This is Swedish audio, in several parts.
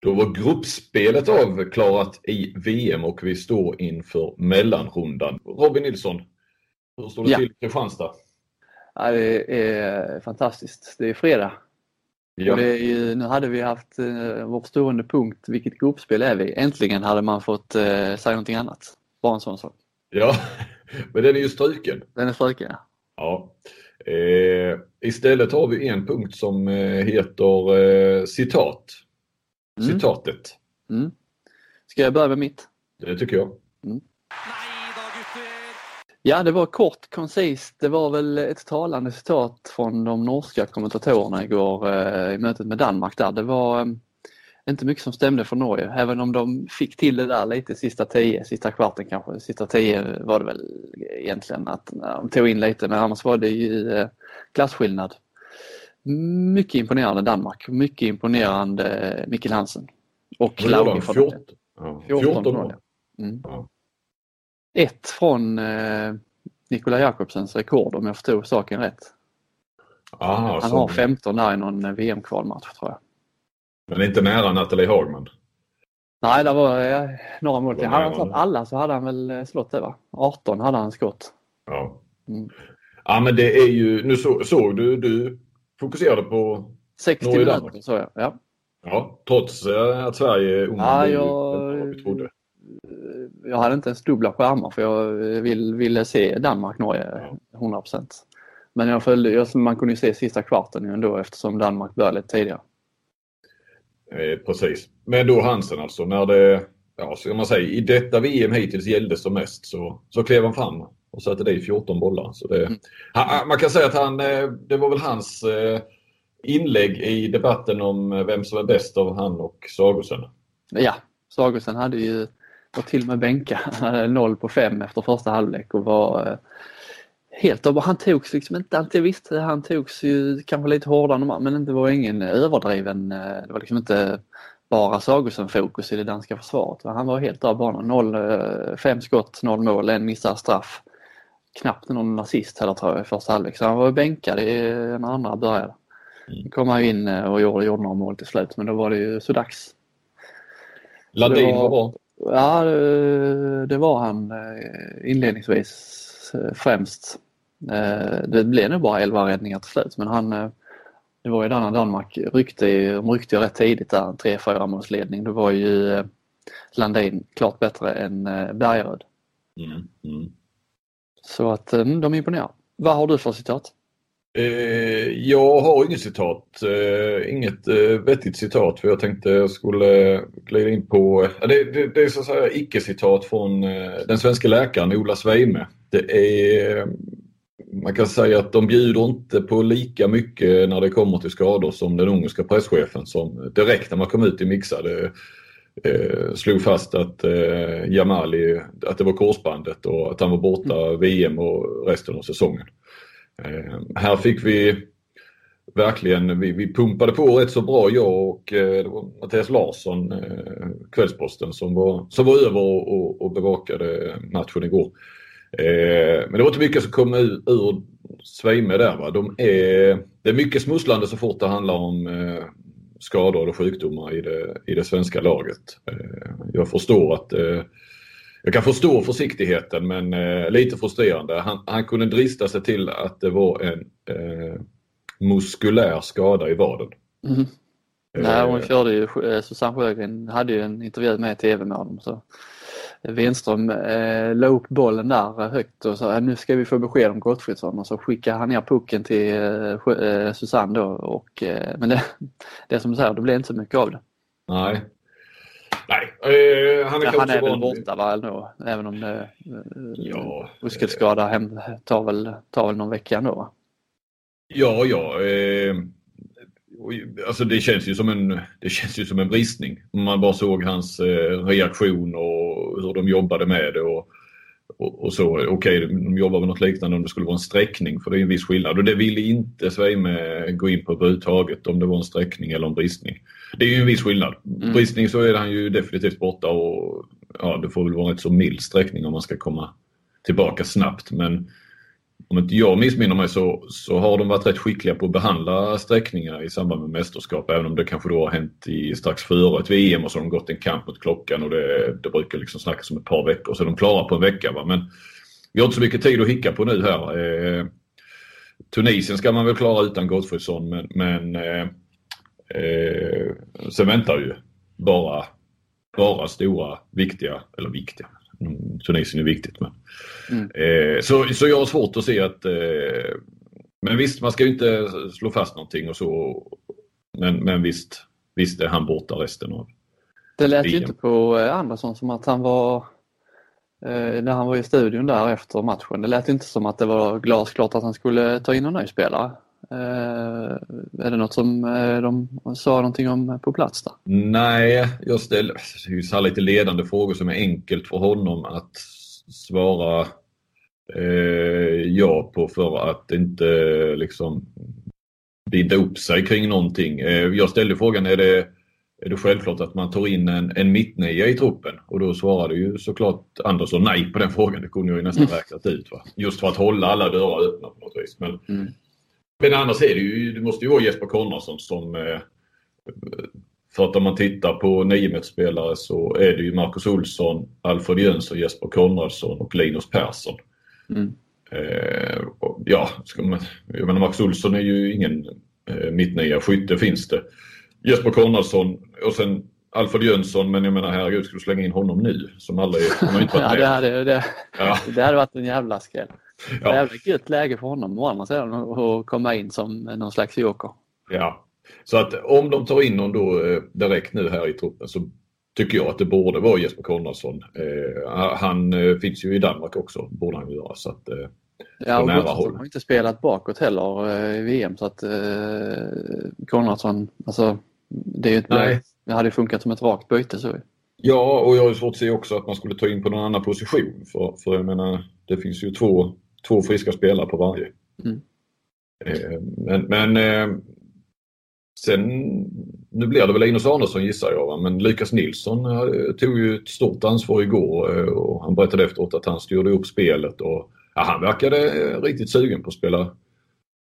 Då var gruppspelet avklarat i VM och vi står inför mellanrundan. Robin Nilsson, hur står det ja. till i Kristianstad? Ja, det är fantastiskt. Det är fredag. Ja. Ju, nu hade vi haft uh, vår stående punkt, vilket gruppspel är vi? Äntligen hade man fått uh, säga någonting annat. Bara en sån sak. Ja, men den är ju struken. Den är struken, ja. ja. Eh, istället har vi en punkt som eh, heter eh, citat. Mm. Citatet. Mm. Ska jag börja med mitt? Det tycker jag. Mm. Ja, det var kort, koncist. Det var väl ett talande citat från de norska kommentatorerna igår eh, i mötet med Danmark där. Det var eh, inte mycket som stämde för Norge, även om de fick till det där lite sista tio, sista kvarten kanske. Sista tio var det väl egentligen att de tog in lite, men annars var det ju eh, klasskillnad. Mycket imponerande Danmark, mycket imponerande Mikkel Hansen. Och Lauri 14, ja. 14, 14 mm. ja. Ett från eh, Nikola Jakobsens rekord om jag förstod saken rätt. Aha, Han har 15 där i någon VM-kvalmatch tror jag. Men inte nära Nathalie Hagman? Nej, det var ja, några mål till. Hade han slått alla så hade han väl eh, slått det va? 18 hade han skott. Ja. Mm. Ja men det är ju, nu så, såg du, du fokuserade på 60 minuter så jag, ja. Ja, trots eh, att Sverige är ja, jag, trodde. jag hade inte ens dubbla skärmar för jag vill, ville se Danmark-Norge ja. 100%. Men jag följde, man kunde ju se sista kvarten ändå eftersom Danmark började lite tidigare. Eh, precis. Men då Hansen alltså, när det, ja ska man säga, i detta VM hittills gällde som mest så, så klev han fram och satte i 14 bollar. Så det, mm. han, man kan säga att han, eh, det var väl hans eh, inlägg i debatten om vem som är bäst av han och Sagosen. Ja, Sagosen hade ju var till och med bänka. Han hade 0 på 5 efter första halvlek och var helt av Han togs liksom inte alltid, visst han togs ju kanske lite hårdare men det var ingen överdriven, eh, det var liksom inte bara Sagosen-fokus i det danska försvaret. Han var helt av banan. 0, eh, fem skott, noll mål, en missad straff. Knappt någon nazist heller tror jag i första halvlek. Så han var bänkad när andra började. Mm. kom han in eh, och gjorde, gjorde några mål till slut men då var det ju så dags. Ladin var, var bra? Ja, det, det var han inledningsvis främst. Eh, det blev nog bara 11 räddningar till slut men han eh, det var ju där när Danmark ryckte, de ryckte ju rätt tidigt där, 3-4 målsledning. Då var ju eh, Landin klart bättre än Bergeröd. Mm, mm. Så att eh, de imponerar. Vad har du för citat? Eh, jag har inget citat. Eh, inget vettigt citat för jag tänkte jag skulle glida in på... det, det, det är så att säga icke-citat från den svenska läkaren Ola Sveime. Det är man kan säga att de bjuder inte på lika mycket när det kommer till skador som den ungerska presschefen som direkt när man kom ut i mixade eh, slog fast att eh, Jamali, att det var korsbandet och att han var borta mm. VM och resten av säsongen. Eh, här fick vi verkligen, vi, vi pumpade på rätt så bra jag och eh, Mattias Larsson, eh, Kvällsposten, som var, som var över och, och, och bevakade matchen igår. Eh, men det var inte mycket som kom ur, ur Sveime där. Va? De är, det är mycket smusslande så fort det handlar om eh, skador och sjukdomar i det, i det svenska laget. Eh, jag förstår att eh, jag kan förstå försiktigheten men eh, lite frustrerande. Han, han, kunde drista sig till att det var en eh, muskulär skada i vaden. Mm. Nej, hon körde ju, Susanne Sjögren hade ju en intervju med i TV med honom. Så Wenström eh, la upp bollen där högt och sa nu ska vi få besked om Gottfridsson och så skickade han ner pucken till eh, eh Susanne då och eh, men det, det som du säger, det blev inte så mycket av det. Nej. Nej, eh, han är, ja, han är väl borta va, ändå, även om det eh, ja, muskelskada hem, tar, väl, tar väl någon vecka ändå va? Ja, ja. Alltså det känns ju som en, det känns ju som en bristning. Man bara såg hans eh, reaktion och hur de jobbade med det. Och, och, och så. Okej, okay, de jobbar med något liknande om det skulle vara en sträckning för det är en viss skillnad. Och det ville inte Sveime gå in på överhuvudtaget om det var en sträckning eller en bristning. Det är ju en viss skillnad. Mm. Bristning så är han ju definitivt borta och ja, det får väl vara en rätt så mild sträckning om man ska komma tillbaka snabbt. Men om inte jag missminner mig så, så har de varit rätt skickliga på att behandla sträckningar i samband med mästerskap. Även om det kanske då har hänt i, strax före ett VM och så har de gått en kamp mot klockan och det, det brukar liksom snackas om ett par veckor. Så är de klara på en vecka. Va? Men vi har inte så mycket tid att hicka på nu här. Eh, Tunisien ska man väl klara utan Gottfridsson men, men eh, eh, sen väntar ju bara, bara stora, viktiga, eller viktiga, Tunisien är viktigt men. Mm. Eh, så, så jag har svårt att se att eh, men visst, man ska ju inte slå fast någonting och så. Men, men visst, visst är han borta resten av Det lät ju inte på eh, Andersson som att han var Eh, när han var i studion där efter matchen. Det lät inte som att det var glasklart att han skulle ta in en ny spelare. Eh, är det något som eh, de sa någonting om på plats där? Nej, jag ställer lite ledande frågor som är enkelt för honom att svara eh, ja på för att inte liksom binda upp sig kring någonting. Eh, jag ställde frågan, är det är det självklart att man tar in en, en mittnia i truppen. Och då svarade ju såklart Andersson nej på den frågan. Det kunde jag ju nästan mm. räknat ut. Va? Just för att hålla alla dörrar öppna på något vis. Men, mm. Men annars är det ju, det måste ju vara Jesper Konradsson som eh, för att om man tittar på niometersspelare så är det ju Marcus Olsson, Alfred Jönsson, Jesper Konradsson och Linus Persson. Mm. Eh, ja, man, jag menar Marcus Olsson är ju ingen eh, mittnia. Skytte finns det. Jesper Konradsson och sen Alfred Jönsson, men jag menar herregud, ska du slänga in honom nu? Som aldrig, har inte varit med. ja, det hade, det, ja. det hade varit en jävla skräll. Ja. Jävligt gött läge för honom å andra sidan att komma in som någon slags joker. Ja, så att om de tar in någon då eh, direkt nu här i truppen så tycker jag att det borde vara Jesper Konradsson. Eh, han eh, finns ju i Danmark också, borde han göra. Så att, eh, Ja, och Gustafsson har inte spelat bakåt heller i VM så att eh, Konradsson, alltså det, är ju ett, det hade funkat som ett rakt byte. Så. Ja, och jag har svårt att se också att man skulle ta in på någon annan position. För, för jag menar, det finns ju två, två friska spelare på varje. Mm. Eh, men, men eh, sen, nu blir det väl Linus Arnesson gissar jag, men Lukas Nilsson eh, tog ju ett stort ansvar igår och han berättade efteråt att han styrde upp spelet och ja, han verkade riktigt sugen på att spela,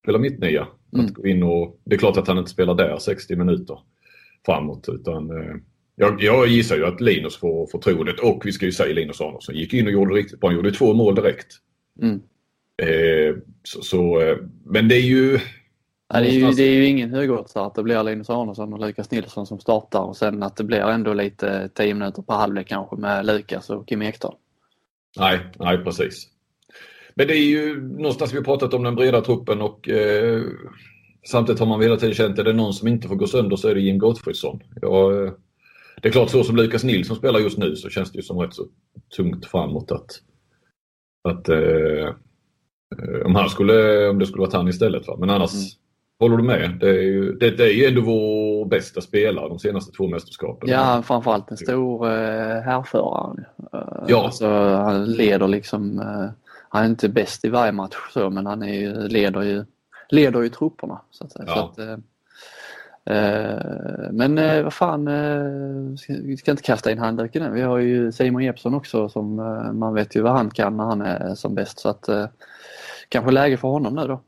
spela mittnia. Mm. Att gå in och, det är klart att han inte spelar där 60 minuter framåt utan jag, jag gissar ju att Linus får förtroendet och vi ska ju säga Linus Aronsson gick in och gjorde riktigt bra. Han gjorde två mål direkt. Mm. Eh, så, så, eh, men det är ju... Ja, det, är ju det är ju ingen högoddsare att det blir Linus Arnesson och Lukas Nilsson som startar och sen att det blir ändå lite 10 minuter per halvlek kanske med Lukas och Kim Ekdahl. Nej, nej precis. Men det är ju någonstans vi pratat om den breda truppen och eh, samtidigt har man hela tiden känt att är det någon som inte får gå sönder så är det Jim Gottfridsson. Ja, eh, det är klart så som Lukas Nilsson spelar just nu så känns det ju som rätt så tungt framåt att, att eh, om, han skulle, om det skulle varit han istället. Va? Men annars mm. håller du med? Det är, ju, det, det är ju ändå vår bästa spelare de senaste två mästerskapen. Ja, framförallt en stor eh, härförare. Ja. Alltså, han leder liksom eh, han är inte bäst i varje match så, men han är, leder, ju, leder ju trupperna. Så att. Ja. Så att, eh, eh men eh, vad fan, eh, vi ska inte kasta in handduken än. Vi har ju Simon Jeppsson också som eh, man vet ju vad han kan när han är som bäst. Så att kanske läge för honom nu då.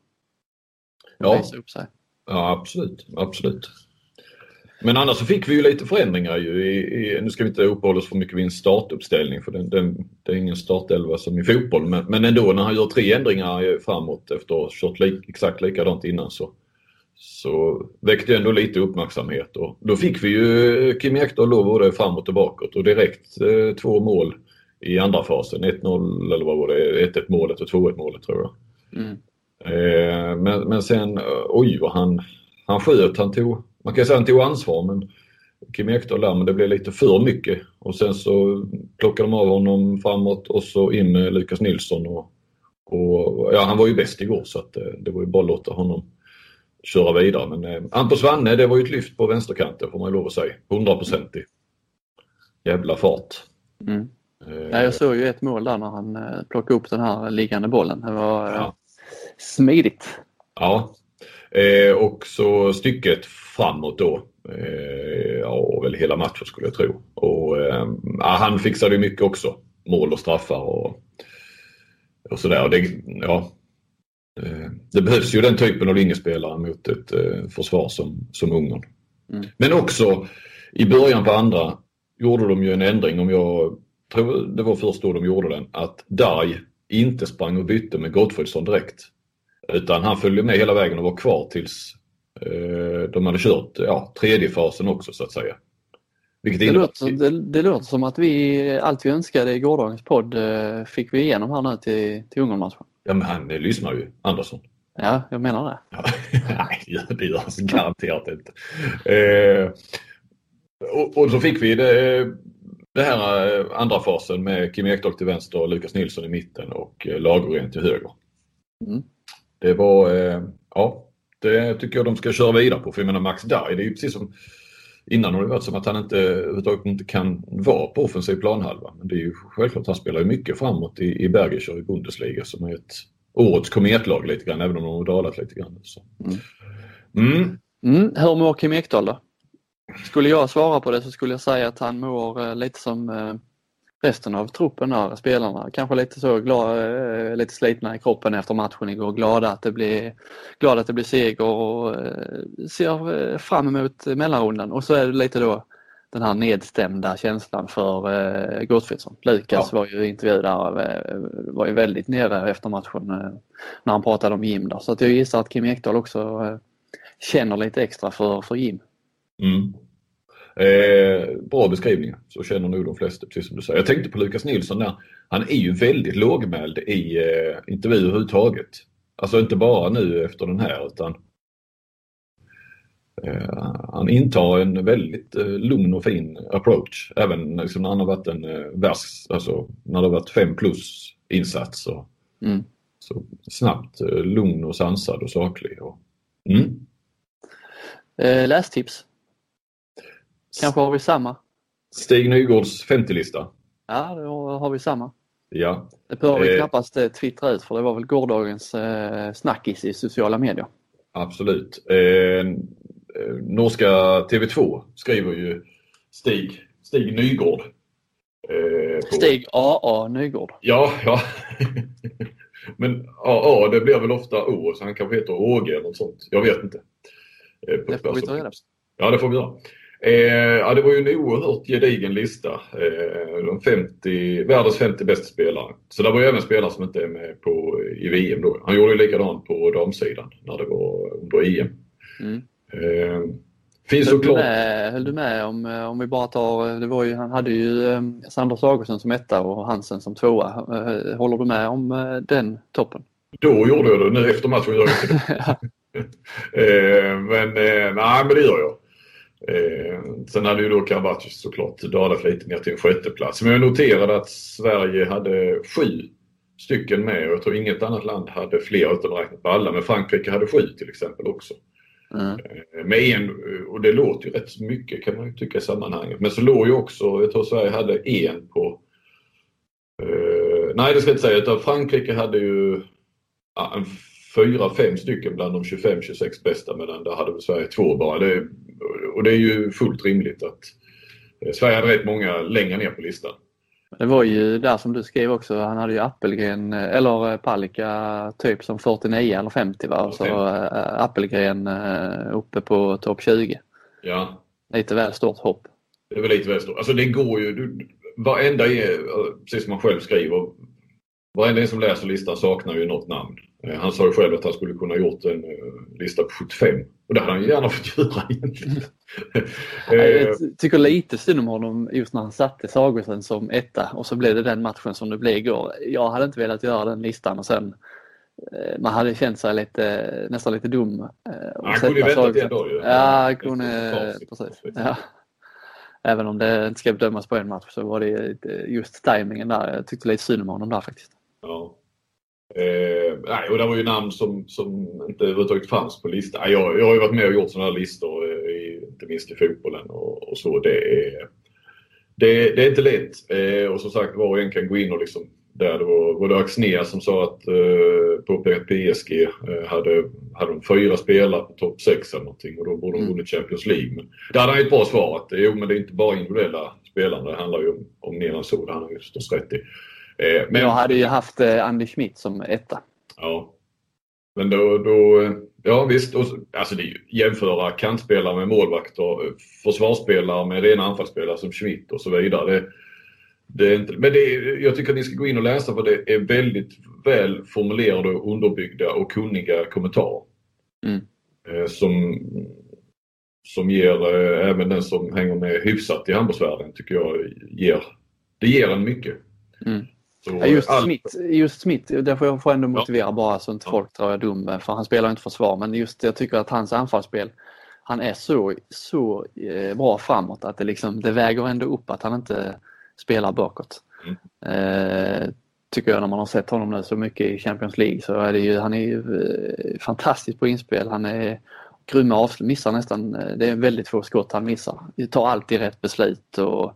Ja. ja, absolut. absolut. Men annars så fick vi ju lite förändringar ju. I, i, nu ska vi inte uppehålla oss för mycket vid en startuppställning för den, den, det är ingen startelva som i fotboll. Men, men ändå när han gör tre ändringar framåt efter att ha kört lik, exakt likadant innan så, så väckte ändå lite uppmärksamhet. Och då fick vi ju Kim Ekdahl då både framåt och bakåt och direkt eh, två mål i andra fasen. 1-0 eller vad var det? 1-1 målet och 2-1 målet tror jag. Mm. Eh, men, men sen, oj vad han, han sköt. Han tog man kan säga att han tog ansvar men Kim Ekdahl där, men det blev lite för mycket. Och sen så plockade de av honom framåt och så in med Lukas Nilsson. Och, och, ja, han var ju bäst igår så att, eh, det var ju bara att låta honom köra vidare. Men eh, Hampus Wanne, det var ju ett lyft på vänsterkanten får man ju lov att säga. 100-procentig. Jävla fart. Mm. Eh, ja, jag såg ju ett mål där när han eh, plockade upp den här liggande bollen. Det var ja. Smidigt. Ja, Eh, och så stycket framåt då. Eh, ja, väl hela matchen skulle jag tro. Och, eh, han fixade ju mycket också. Mål och straffar och, och sådär. Det, ja, Eh, det behövs ju den typen av linjespelare mot ett försvar som, som Ungern. Mm. Men också i början på andra gjorde de ju en ändring, om jag tror det var först då de gjorde den, att Dai inte sprang och bytte med Gottfridsson direkt. Utan han följde med hela vägen och var kvar tills eh, de hade kört ja, tredje fasen också så att säga. Vilket det, låter, det, det låter som att vi, allt vi önskade i gårdagens podd eh, fick vi igenom här nu till, till Ungernmatchen. Ja men han lyssnar ju, Andersson. Ja, jag menar det. Nej, det gör han garanterat inte. Eh, och, och, så fick vi det, det här eh, andra fasen med Kim Ekdahl till vänster, och Lukas Nilsson i mitten och eh, Lagergren till höger. Mm. Det var, eh, ja, det tycker jag de ska köra vidare på. För jag menar Max Darj, det är ju precis som innan har det varit som att han inte överhuvudtaget inte kan vara på offensiv planhalva. Men det är ju självklart, han spelar ju mycket framåt i, i Bergischer i Bundesliga som är ett årets kometlag lite grann, även om de har dalat lite grann. Så. Mm. Mm. Mm. Hur mår Kim Ekdahl då? Skulle jag svara på det så skulle jag säga att han mår eh, lite som eh, resten av truppen här, spelarna. Kanske lite så glad, eh, lite slitna i kroppen efter matchen igår. Glada att det blir, glada att det blir seger och ser fram emot mellanrundan. Och så är det lite då den här nedstämda känslan för eh, Gottfridsson. Lukas ja. var ju intervjuad där, var ju väldigt nere efter matchen när han pratade om Jim där. Så att jag gissar att Kim Ekdahl också känner lite extra för, för Jim. Mm. Eh, bra beskrivningar, så känner nog de flesta, precis som du säger. Jag tänkte på Lukas Nilsson där. Han är ju väldigt lågmäld i eh, intervjuer överhuvudtaget. Alltså inte bara nu efter den här utan eh, han intar en väldigt eh, lugn och fin approach. Även liksom, när han har varit en eh, vers, alltså när det har varit fem plus insatser. Mm. Så snabbt lugn och sansad och saklig. Och, mm. lästips? Kanske har vi samma? Stig Nygårds 50-lista. Ja, då har vi samma. Ja. Det behöver vi eh, knappast eh, twittra ut för det var väl gårdagens eh, snackis i sociala medier. Absolut. Eh, eh norska TV2 skriver ju Stig, Stig Nygård. Eh, på... Stig AA Nygård. Ja, ja. Men AA det blir väl ofta O så han kanske heter Åge eller något sånt. Jag vet inte. Eh, det får vi ta reda på. Ja, det får vi göra. Eh, ja, det var ju en oerhört gedigen lista. Eh, de 50, världens 50 bästa spelare. Så det var ju även spelare som inte är med på, i VM då. Han gjorde ju likadant på damsidan när det var under EM. Mm. Eh, finns höll, såklart... du med, höll du med om, om vi bara tar, det var ju, han hade ju eh, Sanders Augustsson som etta och Hansen som tvåa. Eh, håller du med om eh, den toppen? Då gjorde jag det, nu efter matchen gör jag inte det. men nej, men det gör jag. Eh, sen hade ju då Karabatic såklart dalat lite ner till en sjätteplats. Men jag noterade att Sverige hade sju stycken med och jag tror inget annat land hade fler utan räknat på alla. Men Frankrike hade sju till exempel också. Mm. Eh, med en, och det låter ju rätt mycket kan man ju tycka i sammanhanget. Men så låg ju också, jag tror Sverige hade en på eh, Nej det ska jag inte säga utan Frankrike hade ju ja, fyra, fem stycken bland de 25-26 bästa medan där hade Sverige två bara. Det, och det är ju fullt rimligt att eh, Sverige hade rätt många längre ner på listan. Det var ju där som du skrev också, han hade ju Appelgren eller Palicka typ som 49 eller 50 va? Och så Appelgren uppe på topp 20. Ja. Lite väl stort hopp. Det är väl lite väl stort. Alltså det går ju, du, varenda, precis som man själv skriver, varenda en som läser listan saknar ju något namn. Eh, han sa ju själv att han skulle kunna gjort en eh, lista på 75 och det hade han gärna fått göra egentligen. Jag eh, tycker lite synd om honom just när han satte Sagosen som etta och så blev det den matchen som det blev igår. Jag hade inte velat göra den listan och sen man hade känt sig lite, nästan lite dum. Han kunde ju väntat en dag ju. Ja, han kunde, precis. Ja. Även om det inte ska bedömas på en match så var det just tajmingen där. Jag tyckte lite synd om honom där faktiskt. Ja. Eh, nej, och det var ju namn som, som inte överhuvudtaget fanns på listan. Jag, jag har ju varit med och gjort sådana här listor, eh, i, inte minst i fotbollen och, och så. Det är, det, det är inte lätt. Eh, och som sagt, var och en kan gå in och liksom där det var, var det Axnér som sa att eh, påpekade att PSG eh, hade, hade de fyra spelare på topp 6 eller någonting och då borde de mm. vunnit Champions League. Men där hade han ett bra svar att jo men det är inte bara individuella spelare, det handlar ju om, om än så. Det har han ju förstås rätt i. Eh, men jag hade ju haft eh, Andy Schmidt som etta. Ja. Men då, då ja visst, och, alltså det är ju jämföra kantspelare med målvakter, försvarsspelare med rena anfallsspelare som Schmidt och så vidare. Det, det är inte, men det är, jag tycker att ni ska gå in och läsa för det är väldigt väl formulerade, underbyggda och kunniga kommentarer. Mm. Eh, som, som ger även den som hänger med hyfsat i handbollsvärlden tycker jag ger, det ger en mycket. Mm. Så, Ja, just, all- Smith, just Smith, där får jag får ändå Ja. motivera bara så inte Ja. folk tror jag är dum, för han spelar inte försvar. Men just jag tycker att hans anfallsspel, han är så, så eh, bra framåt att det, liksom, det väger ändå upp att han inte spelar bakåt. Mm. Eh, tycker jag när man har sett honom nu så mycket i Champions League så är det ju, han är ju eh, fantastisk på inspel. Han är grym med avslut, missar nästan, eh, det är väldigt få skott han missar. Tar alltid rätt beslut och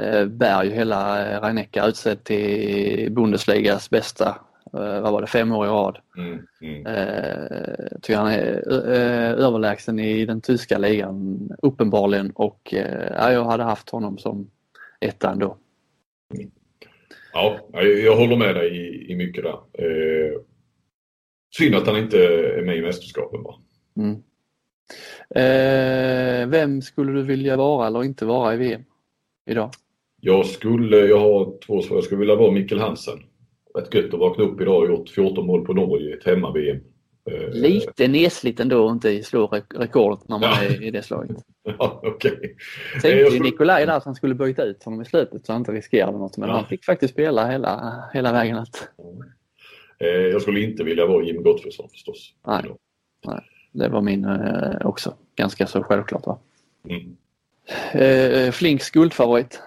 eh, bär ju hela eh, Rhein-Neckar utsedd till Bundesligas bästa, eh, vad var det, fem år i rad. Mm, mm. Eh, tycker han är överlägsen i den tyska ligan uppenbarligen och ja, jag hade haft honom som etta ändå. Ja, jag, jag håller med dig i, i mycket där. Eh, synd att han inte är med i mästerskapen bara. Mm. Eh, vem skulle du vilja vara eller inte vara i VM idag? Jag skulle, jag har två svar. Jag skulle vilja vara Mikkel Hansen. Rätt gött att vakna upp idag och gjort 14 mål på Norge i ett hemma-VM. Eh, Lite nesliten då och inte slå re- rekordet när man Ja. är i det slaget. Ja. Eh, Tänkte ju skulle- Nikolaj där att han skulle byta ut honom i slutet så han inte riskerade något men Ja. han fick faktiskt spela hela, hela vägen ut. Eh, jag skulle inte vilja vara Jim Gottfridsson förstås. Nej. Det var min eh, också. Ganska så självklart va. Mm. Eh, Flinks guldfavorit.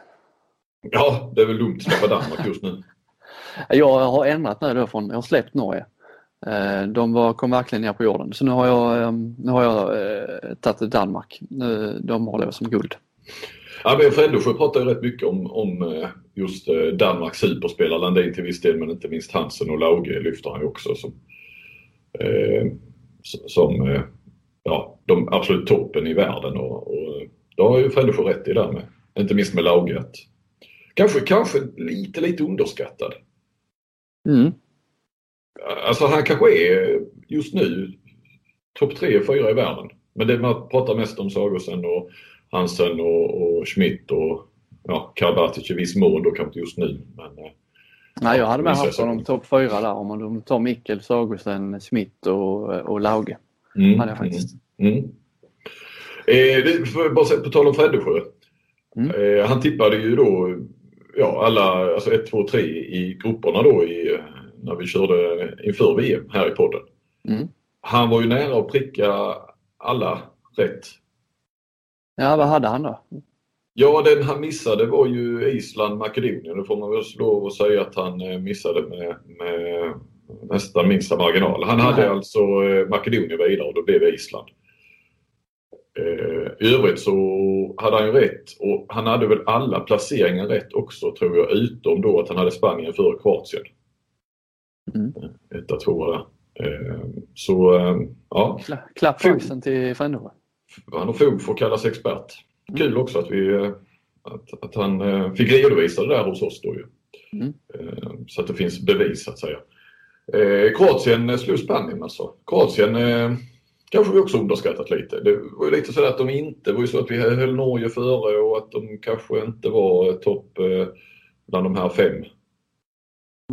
Ja, det är väl dumt att släppa Danmark just nu. Jag har ändrat nu då från, jag har släppt Norge. Eh, De var, kom verkligen ner på jorden så nu har jag, eh, nu har jag eh, tagit Danmark. Nu, de håller jag som guld. Ja, men Frändesjö pratar ju rätt mycket om, om eh, just eh, Danmarks superspelare. Landin till viss del men inte minst Hansen och Lauge lyfter han ju också som, eh, som eh, ja, de absolut toppen i världen. Och, och det har ju Frändesjö rätt i där med. Inte minst med Lauge. Att, kanske, kanske lite, lite underskattad. Mm. Alltså han kanske är just nu topp tre, fyra i världen. Men det man pratar mest om Sagosen och Hansen och, och Schmidt och ja, Karabatic i viss mån då kanske just nu. Men, eh, Nej, jag hade med haft honom topp fyra där om man tar Mikkel, Sagosen, Smith och, och Lauge. mm, Hade jag faktiskt. Mm, mm. Eh, bara på tal om Frändesjö. Mm. Eh, han tippade ju då ja, alla, alltså 1, 2, 3 i grupperna då i, när vi körde inför VM här i podden. Mm. Han var ju nära att pricka alla rätt. Ja, vad hade han då? Ja, den han missade var ju Island, Makedonien. Det får man väl lov att säga att han eh, missade med, med nästan minsta marginal. Han hade Nej. alltså eh, Makedonien vidare och då blev det Island. Eh, I övrigt så hade han ju rätt och han hade väl alla placeringar rätt också tror jag utom då att han hade Spanien före Kroatien. Mm. Etta, tvåa där. Eh, Så eh, ja, Kla- Klapp på axeln till Frändesjö. han har fog för att kallas expert. Kul också att, vi, eh, att, att han eh, fick redovisa det där hos oss då ju. Mm. Eh, Så att det finns bevis så att säga. Eh, Kroatien eh, slog Spanien alltså. Kroatien eh, kanske vi också underskattat lite. Det var ju lite så att de inte, det var ju så att vi höll Norge före och att de kanske inte var topp eh, bland de här fem.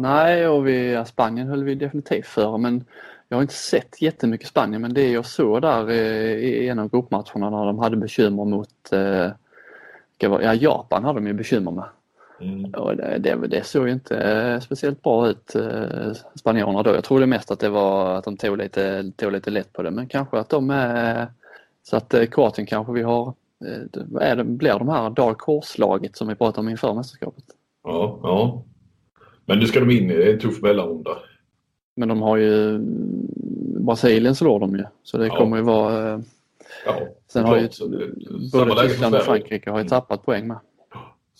Nej, och vi, Spanien höll vi definitivt före men jag har inte sett jättemycket Spanien men det jag såg där eh, i en av gruppmatcherna när de hade bekymmer mot eh, ja, Japan hade de ju bekymmer med. Mm. Och det, det, det såg ju inte eh, speciellt bra ut eh, spanjorerna då. Jag tror det mest att det var att de tog lite, tog lite lätt på det men kanske att de är så att eh, Kroatien kanske vi har är det, blir de här Dark Horse-laget som vi pratade om inför mästerskapet. Ja, ja. Men nu ska de in i en tuff mellanrunda. Men de har ju Brasilien slår de ju så det Ja. kommer ju vara Ja, Sen har ju klart. Det- samma både Tyskland och. Frankrike har ju tappat poäng med.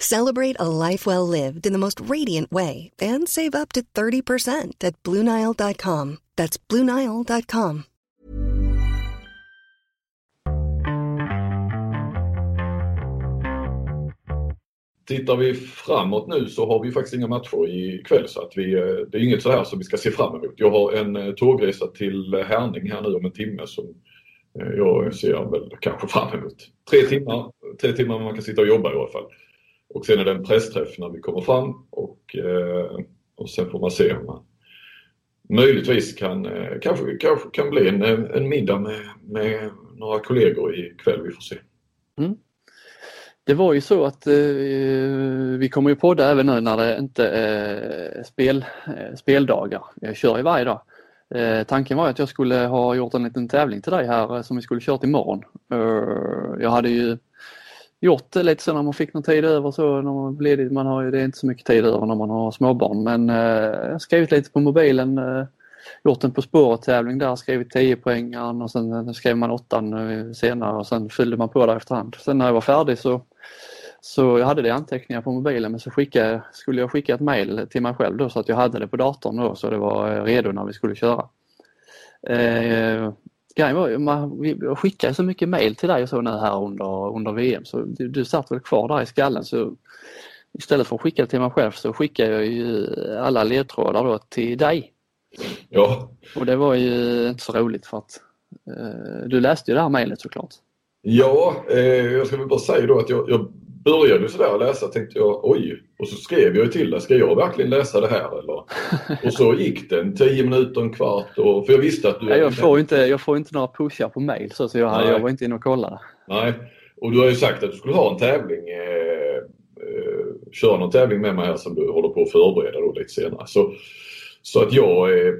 Celebrate a life well lived in the most radiant way and save up to 30% at BlueNile.com. That's BlueNile.com. Tittar vi framåt nu så har vi faktiskt inga matcher ikväll så att vi, eh, det är inget så här som vi ska se fram emot. Jag har en eh, tågresa till Härning här nu om en timme som eh, jag ser väl kanske fram emot. Tre timmar, tre timmar man kan sitta och jobba i alla fall. Och sen är det en pressträff när vi kommer fram och, eh, och sen får man se om man möjligtvis kan, eh, kanske, kanske kan bli en, en middag med, med några kollegor ikväll. Vi får se. Mm. Det var ju så att eh, vi kommer ju podda även nu när det inte är spel, eh, speldagar. Jag kör ju varje dag. Eh, tanken var att jag skulle ha gjort en liten tävling till dig här eh, som vi skulle kört imorgon. Eh, jag hade ju gjort det lite så när man fick någon tid över så när man blir det, man har ju, det är inte så mycket tid över när man har småbarn men eh, skrivit lite på mobilen eh, gjort en På spåret-tävling där, skrivit 10 poängaren och sen skrev man åttan eh, senare och sen fyllde man på där efterhand. Sen när jag var färdig så, så jag hade det anteckningar på mobilen men så skickade, skulle jag skicka ett mail till mig själv då så att jag hade det på datorn då så det var eh, redo när vi skulle köra. Eh, grejen var man, jag skickade så mycket mail till dig och så nu här under, under VM så du, du satt väl kvar där i skallen så istället för att skicka till mig själv så skickade jag ju alla ledtrådar då till dig. Ja. Och det var ju inte så roligt för att eh, du läste ju det här mejlet såklart. Ja, eh, jag ska väl bara säga då att jag, jag började sådär läsa tänkte jag oj och så skrev jag till dig, ska jag verkligen läsa det här eller? och så gick det en tio minuter, en kvart och, för jag visste att du... Ja, jag, får inte, jag får inte några pushar på mail så, så jag, jag var inte inne och kollade. Nej, och du har ju sagt att du skulle ha en tävling, eh, eh, köra någon tävling med mig här som du håller på att förbereda då lite senare. Så så att jag eh,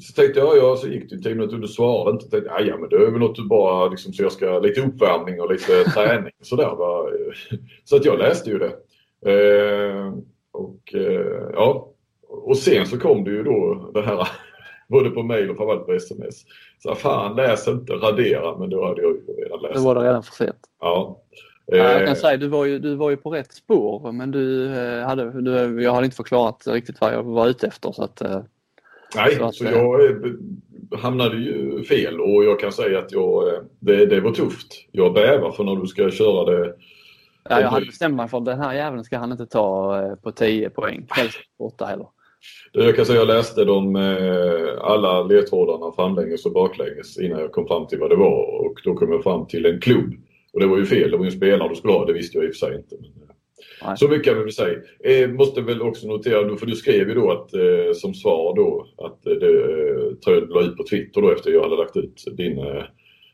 så tänkte jag, ja, så gick det tio minuter och du svarade inte. Tänkte, ja, men det är väl något du bara, liksom, så jag ska, lite uppvärmning och lite träning sådär. Va? Så att jag läste ju det. Eh, och eh, ja, och sen så kom det ju då det här både på mail och framförallt på sms. Så fan läs inte, radera, men då hade jag ju redan läst. Då var det redan för sent. Ja. Jag kan eh, säga du var ju, du var ju på rätt spår men du eh, hade, du, jag hade inte förklarat riktigt vad jag var ute efter. Så att, eh, Nej, så, att, så jag hamnade ju fel och jag kan säga att jag, det, det var tufft. Jag bävar för när du ska köra det. Ja, jag hade bestämt mig för att den här jäveln ska han inte ta på 10 poäng, helst på 8 heller. Jag kan säga jag läste de, alla ledtrådarna framlänges och baklänges innan jag kom fram till vad det var och då kom jag fram till en klubb. Och det var ju fel, det var ju en spelare du skulle ha, det visste jag i och för sig inte. Men, eh, så mycket kan vi väl säga. Eh, måste väl också notera, för du skrev ju då att, eh, som svar då att eh, det eh, jag du la ut på Twitter då efter jag hade lagt ut din, eh,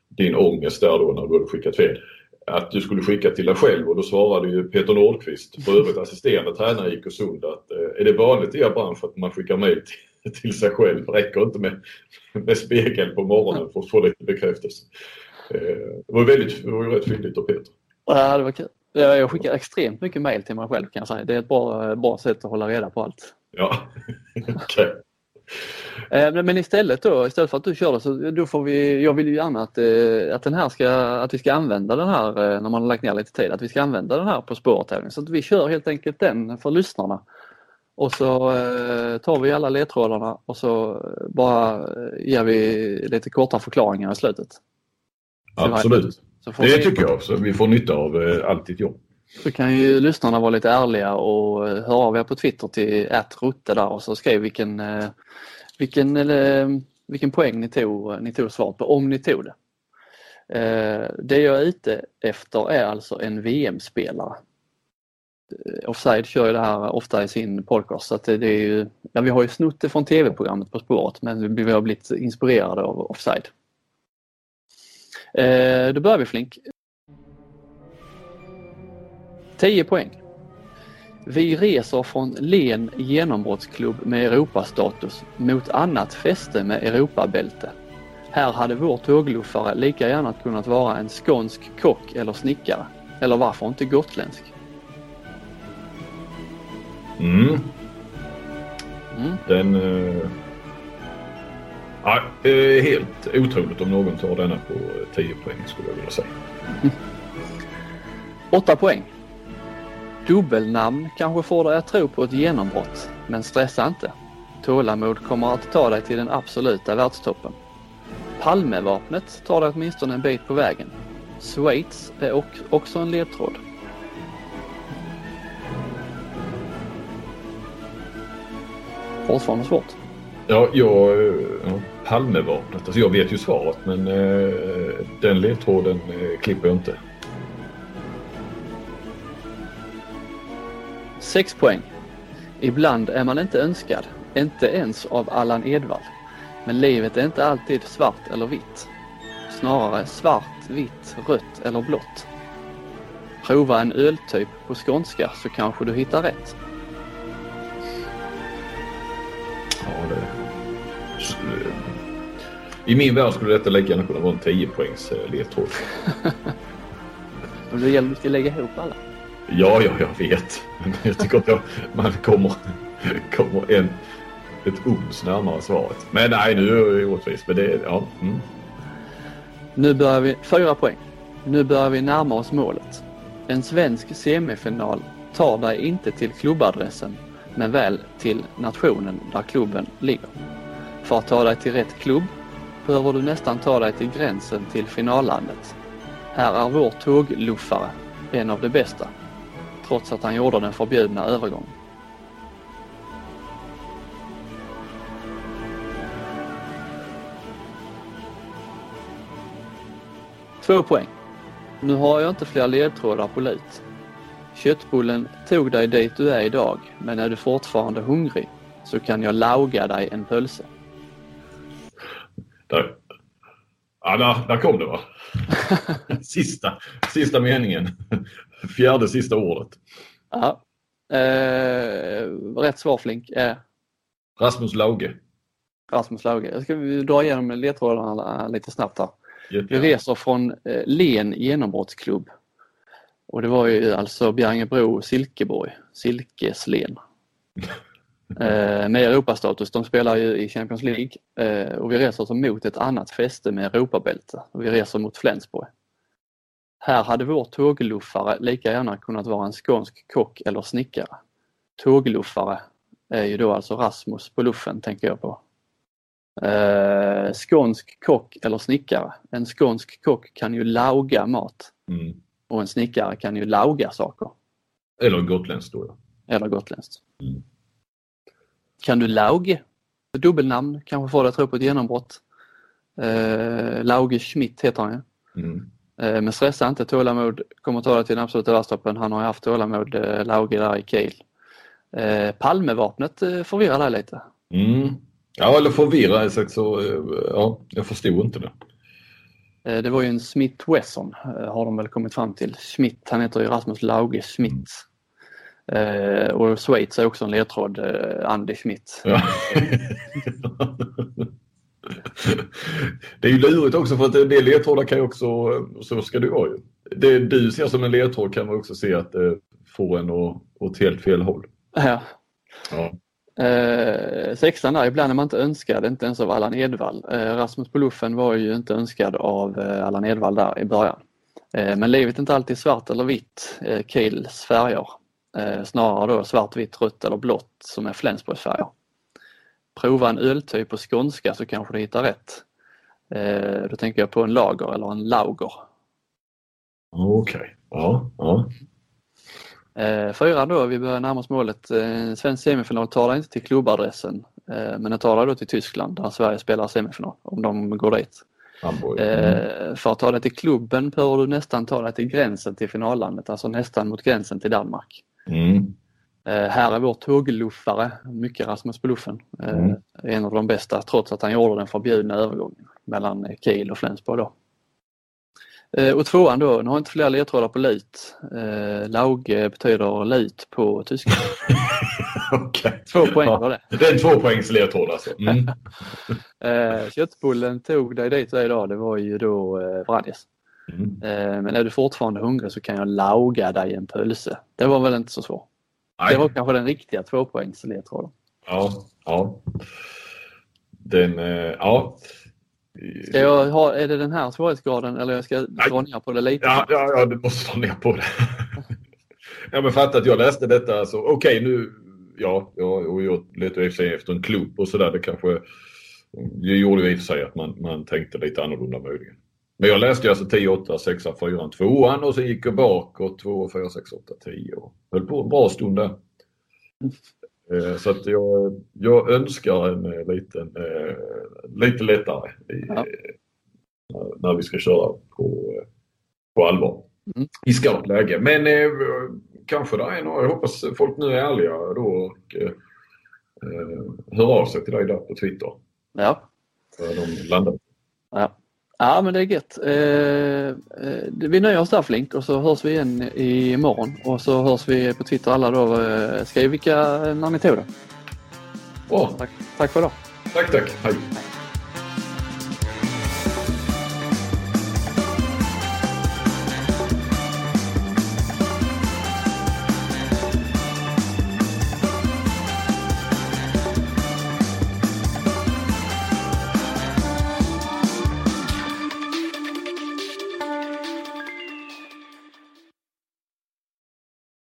din ångest där då när du hade skickat fel. Att du skulle skicka till dig själv och då svarade ju Peter Nordqvist, för övrigt assisterande tränare i IK Sund, att eh, är det vanligt i er bransch att man skickar mejl till, till sig själv? Det räcker inte med, med spegel på morgonen för att få lite bekräftelse. Eh, det var, väldigt, det var ju rätt fyndigt av Peter. Ja, det var kul. Jag skickar extremt mycket mail till mig själv kan jag säga. Det är ett bra, bra sätt att hålla reda på allt. Ja. Okay. Eh, men istället då, istället för att du kör det så då får vi, jag vill ju gärna att, eh, att, den här ska, att vi ska använda den här när man har lagt ner lite tid, att vi ska använda den här på spårtävling. Så att vi kör helt enkelt den för lyssnarna. Och så tar vi alla ledtrådarna och så bara ger vi lite korta förklaringar i slutet. Absolut. Det vi... tycker jag också. Vi får nytta av eh, allt ditt jobb. Så kan ju lyssnarna vara lite ärliga och eh, höra av er på Twitter till @rutte där och så skriv vilken, eh, vilken, eller, vilken poäng ni tog, ni tog svaret på, om ni tog det. Det jag är ute efter är alltså en VM-spelare. Offside kör ju det här ofta i sin podcast så att det är ju, ja, vi har ju snott det från tv-programmet På spåret men vi har blivit inspirerade av Offside. Eh, då börjar vi Flink. 10 poäng. Vi reser från Len genombrottsklubb med Europastatus mot annat fäste med Europabälte. Här hade vår tågluffare lika gärna kunnat vara en skånsk kock eller snickare. Eller varför inte gotländsk? Mm. mm. Den... Uh... Ja, eh, helt otroligt om någon tar denna på 10 poäng skulle jag vilja säga. 8 poäng. Dubbelnamn kanske får dig att tro på ett genombrott, men stressa inte. Tålamod kommer att ta dig till den absoluta världstoppen. Palmevapnet tar dig åtminstone en bit på vägen. Schweiz är också en ledtråd. Fortfarande svårt. Ja, jag... Ja, Palmevapnet. Alltså jag vet ju svaret men eh, den ledtråden eh, klipper jag inte. 6 poäng. Ibland är man inte önskad, inte ens av Allan Edwall. Men livet är inte alltid svart eller vitt. Snarare svart, vitt, rött eller blått. Prova en öltyp på skånska så kanske du hittar rätt. I min värld skulle detta lika gärna kunna vara en 10 poängs eh, ledtråd. Men det gäller att lägga ihop alla. Ja, ja, jag vet. Men jag tycker att jag, man kommer, kommer en, ett uns närmare svaret. Men nej, nu är jag orättvis. Men det, ja. Mm. Nu börjar vi, fyra poäng. Nu börjar vi närma oss målet. En svensk semifinal tar dig inte till klubbadressen men väl till nationen där klubben ligger. För att ta dig till rätt klubb behöver du nästan ta dig till gränsen till finallandet. Här är vår tågluffare en av de bästa, trots att han gjorde den förbjudna övergången. Två poäng. Nu har jag inte fler ledtrådar på lut. Köttbullen tog dig dit du är idag, men är du fortfarande hungrig så kan jag lauga dig en pölse. Där. Ja, där, där kom det va? sista, sista meningen. Fjärde sista ordet. Ja. Eh, rätt svar Flink är Rasmus Lauge. Rasmus Lauge. Jag ska dra igenom ledtrådarna lite snabbt här. Vi reser från eh, Len genombrottsklubb. Och det var ju alltså Bjärringebro Silkeborg, Silkeslen. Eh, med Europastatus. De spelar ju i Champions League eh, och vi reser alltså mot ett annat fäste med Europabälte. Vi reser mot Flensburg. Här hade vår tågluffare lika gärna kunnat vara en skånsk kock eller snickare. Tågluffare är ju då alltså Rasmus på luffen tänker jag på. Eh, skånsk kock eller snickare. En skånsk kock kan ju lauga mat Mm. och en snickare kan ju lauga saker. Eller gotländskt då. Eller gotländskt. Mm. Kan du Lauge? Dubbelnamn, kanske får dig att tro på ett genombrott. Eh, Lauge Schmidt heter han ju. Mm. Eh, men stressa inte, tålamod kommer ta dig till den absoluta världstoppen. Han har ju haft tålamod, eh, Lauge där i Kiel. Eh, Palmevapnet eh, förvirrar dig lite. Mm. Ja, eller förvirra sagt så, eh, ja, jag förstod inte det. Eh, det var ju en Smith Wesson eh, har de väl kommit fram till. Schmidt, han heter ju Rasmus Lauge Schmidt. Eh, och Schweiz är också en ledtråd, eh, Andy Schmidt. Ja. det är ju lurigt också för att en del ledtrådar kan ju också, så ska det vara ju. Det du ser som en ledtråd kan man också se att det får en åt, åt helt fel håll. Ja. Ja. Eh, sexan där, ibland är man inte önskad, inte ens av Allan Edwall. Eh, Rasmus på luffen var ju inte önskad av eh, Allan Edwall där i början. Eh, men livet är inte alltid svart eller vitt, eh, Kiels färger. Eh, snarare då svart, vitt, rött eller blått som är Flensburgs färger. Prova en öltyp på skånska så kanske du hittar rätt. Eh, då tänker jag på en lager eller en lauger. Okej, ja. ja. Eh, fyran då, vi börjar närma oss målet. Svensk semifinal dig inte till klubbadressen men den dig då till Tyskland där Sverige spelar semifinal om de går dit. Hamburg. Mm. För att ta dig till klubben behöver du nästan ta dig till gränsen till finallandet, alltså nästan mot gränsen till Danmark. Mm. Eh, här är vår tågluffare, mycket Rasmus på luffen, eh, Mm. en av de bästa trots att han gjorde den förbjudna övergången mellan Kiel och Flensburg då. Eh, och tvåan då, nu har jag inte fler ledtrådar på. Eh, Lauge betyder lut på tyska. Okej. Två poäng var det. Det är en tvåpoängs ledtråd alltså. Mm. Köttbullen tog dig dit idag, det var ju då Vranjes. Mm. Eh, men är du fortfarande hungrig så kan jag lauga dig en pölse. Det var väl inte så svårt. Det var kanske den riktiga tvåpoängsledtråden. Ja, ja. den, eh, ja. Ska jag ha, är det den här svårighetsgraden eller jag ska dra ner på det lite? Ja, ja, ja du måste dra ner på det. ja men fatta att jag läste detta så okej okay, nu, ja, ja och jag letade i och för sig efter en klubb och sådär. Det kanske, det gjorde i och för sig att man, man tänkte lite annorlunda möjligen. Men jag läste alltså 10, 8, 6, 4, 2 och sen gick jag bakåt 2, 4, 6, 8, 10 och höll på en bra stund där. Eh, så att jag, jag önskar en eh, liten, eh, lite lättare i, ja. när vi ska köra på, på allvar. Mm. I skarpt läge. Men eh, kanske det är några, jag hoppas folk nu är ärliga då och eh, hör av sig till dig där på Twitter. Ja. De landar. Ja. Ja men det är gött. Eh, eh, vi nöjer oss där Flink och så hörs vi igen imorgon och så hörs vi på Twitter alla då. Eh, skriv vilka när ni tog det. Bra. Tack, tack för idag. Tack tack. Hej.